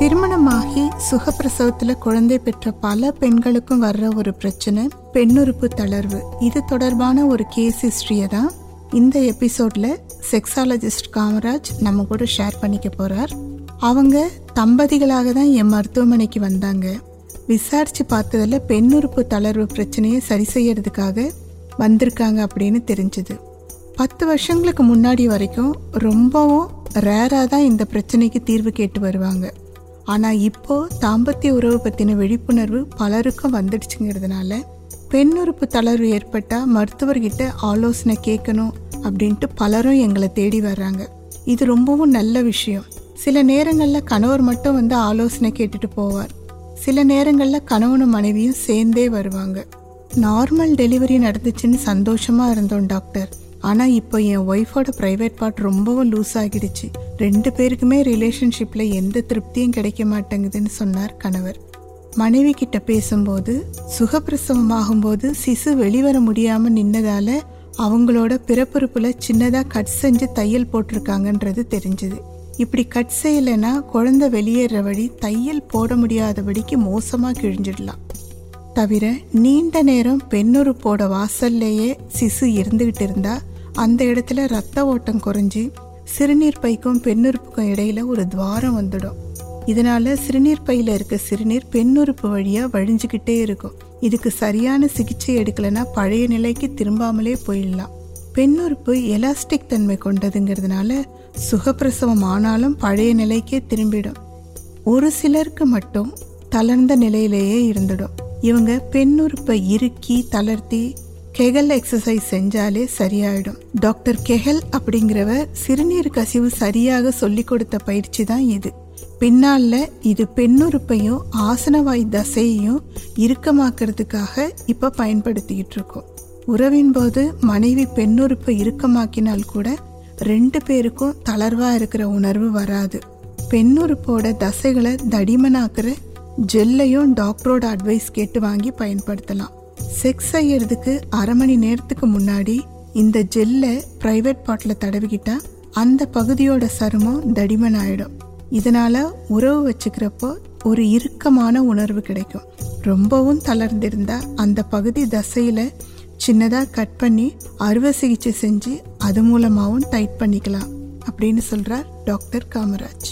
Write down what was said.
திருமணமாகி சுகப்பிரசவத்தில் குழந்தை பெற்ற பல பெண்களுக்கும் வர்ற ஒரு பிரச்சனை பெண்ணுறுப்பு தளர்வு. இது தொடர்பான ஒரு கேஸ் ஹிஸ்ட்ரியை தான் இந்த எபிசோடில் செக்ஸாலஜிஸ்ட் காமராஜ் நம்ம கூட ஷேர் பண்ணிக்க போகிறார் அவங்க தம்பதிகளாக தான் என் மருத்துவமனைக்கு வந்தாங்க. விசாரித்து பார்த்ததில் பெண்ணுறுப்பு தளர்வு பிரச்சனையை சரி செய்யறதுக்காக வந்திருக்காங்க அப்படின்னு தெரிஞ்சுது. பத்து வருஷங்களுக்கு முன்னாடி வரைக்கும் ரொம்பவும் ரேராக தான் இந்த பிரச்சனைக்கு தீர்வு கேட்டு வருவாங்க. ஆனால் இப்போ தாம்பத்திய உறவு பற்றின விழிப்புணர்வு பலருக்கும் வந்துடுச்சுங்கிறதுனால பெண்ணுறுப்பு தளர்வு ஏற்பட்டால் மருத்துவர்கிட்ட ஆலோசனை கேட்கணும் அப்படின்ட்டு பலரும் எங்களை தேடி வர்றாங்க. இது ரொம்பவும் நல்ல விஷயம். சில நேரங்களில் கணவர் மட்டும் வந்து ஆலோசனை கேட்டுட்டு போவார். சில நேரங்களில் கணவனும் மனைவியும் சேர்ந்தே வருவாங்க. நார்மல் டெலிவரி நடந்துச்சுன்னு சந்தோஷமாக இருந்தோம் டாக்டர். ஆனால் இப்போ என் ஒய்ஃபோட ப்ரைவேட் பார்ட் ரொம்பவும் லூஸ் ஆகிடுச்சு. ரெண்டு பேருக்குமே ரிலேஷன்ஷிப்பில் எந்த திருப்தியும் கிடைக்க மாட்டேங்குதுன்னு சொன்னார் கணவர். மனைவி கிட்ட பேசும்போது சுகப்பிரசவமாகும்போது சிசு வெளிவர முடியாமல் நின்னதால் அவங்களோட பிறப்புறுப்பில் சின்னதாக கட் செஞ்சு தையல் போட்டிருக்காங்கன்றது தெரிஞ்சுது. இப்படி கட் செய்யலைன்னா குழந்தை வெளியேற வழி தையல் போட முடியாதபடிக்கு மோசமாக கிழிஞ்சிடலாம். தவிர நீண்ட நேரம் பெண்ணுறுப்போட வாசல்லையே சிசு இருந்துகிட்டு இருந்தா அந்த இடத்துல ரத்த ஓட்டம் குறைஞ்சி சிறுநீர் பைக்கும் பெண்ணுறுப்புக்கும் இடையில ஒரு துவாரம் வந்துடும். இதனால சிறுநீர் பையில இருக்க சிறுநீர் பெண்ணுறுப்பு வழியா வழிஞ்சுக்கிட்டே இருக்கும். இதுக்கு சரியான சிகிச்சை எடுக்கலைன்னா பழைய நிலைக்கு திரும்பாமலே போயிடலாம். பெண்ணுறுப்பு எலாஸ்டிக் தன்மை கொண்டதுங்கிறதுனால சுகப்பிரசவம் ஆனாலும் பழைய நிலைக்கே திரும்பிடும். ஒரு சிலருக்கு மட்டும் தளர்ந்த நிலையிலேயே இருந்துடும். இவங்க பெண்ணுறுப்பை இறுக்கி தளர்த்தி கெகல் எக்ஸசைஸ் செஞ்சாலே சரியாயிடும். டாக்டர் கெஹல் அப்படிங்கிறவர் சிறுநீர் கசிவு சரியாக சொல்லி கொடுத்த பயிற்சி தான் இது. பின்னால இது பெண்ணுறுப்பையும் ஆசனவாய் தசையையும் இறுக்கமாக்குறதுக்காக இப்ப பயன்படுத்திக்கிட்டு இருக்கோம். உறவின் போது மனைவி பெண்ணுறுப்பை இறுக்கமாக்கினால் கூட ரெண்டு பேருக்கும் தளர்வா இருக்கிற உணர்வு வராது. பெண்ணுறுப்போட தசைகளை தடிமனாக்குற ஜெல்லையும் டாக்டரோட அட்வைஸ் கேட்டு வாங்கி பயன்படுத்தலாம். செக்ஸ் செய்யறதுக்கு அரை மணி நேரத்துக்கு முன்னாடி இந்த ஜெல்லை பிரைவேட் பாட்டில் தடவிக்கிட்டா அந்த பகுதியோட சருமம் தடிமன் ஆயிடும். இதனால உறவு வச்சுக்கிறப்போ ஒரு இறுக்கமான உணர்வு கிடைக்கும். ரொம்பவும் தளர்ந்திருந்தா அந்த பகுதி தசையில சின்னதா கட் பண்ணி அறுவை சிகிச்சை செஞ்சு அது மூலமாகவும் டைட் பண்ணிக்கலாம் அப்படின்னு சொல்றார் டாக்டர் காமராஜ்.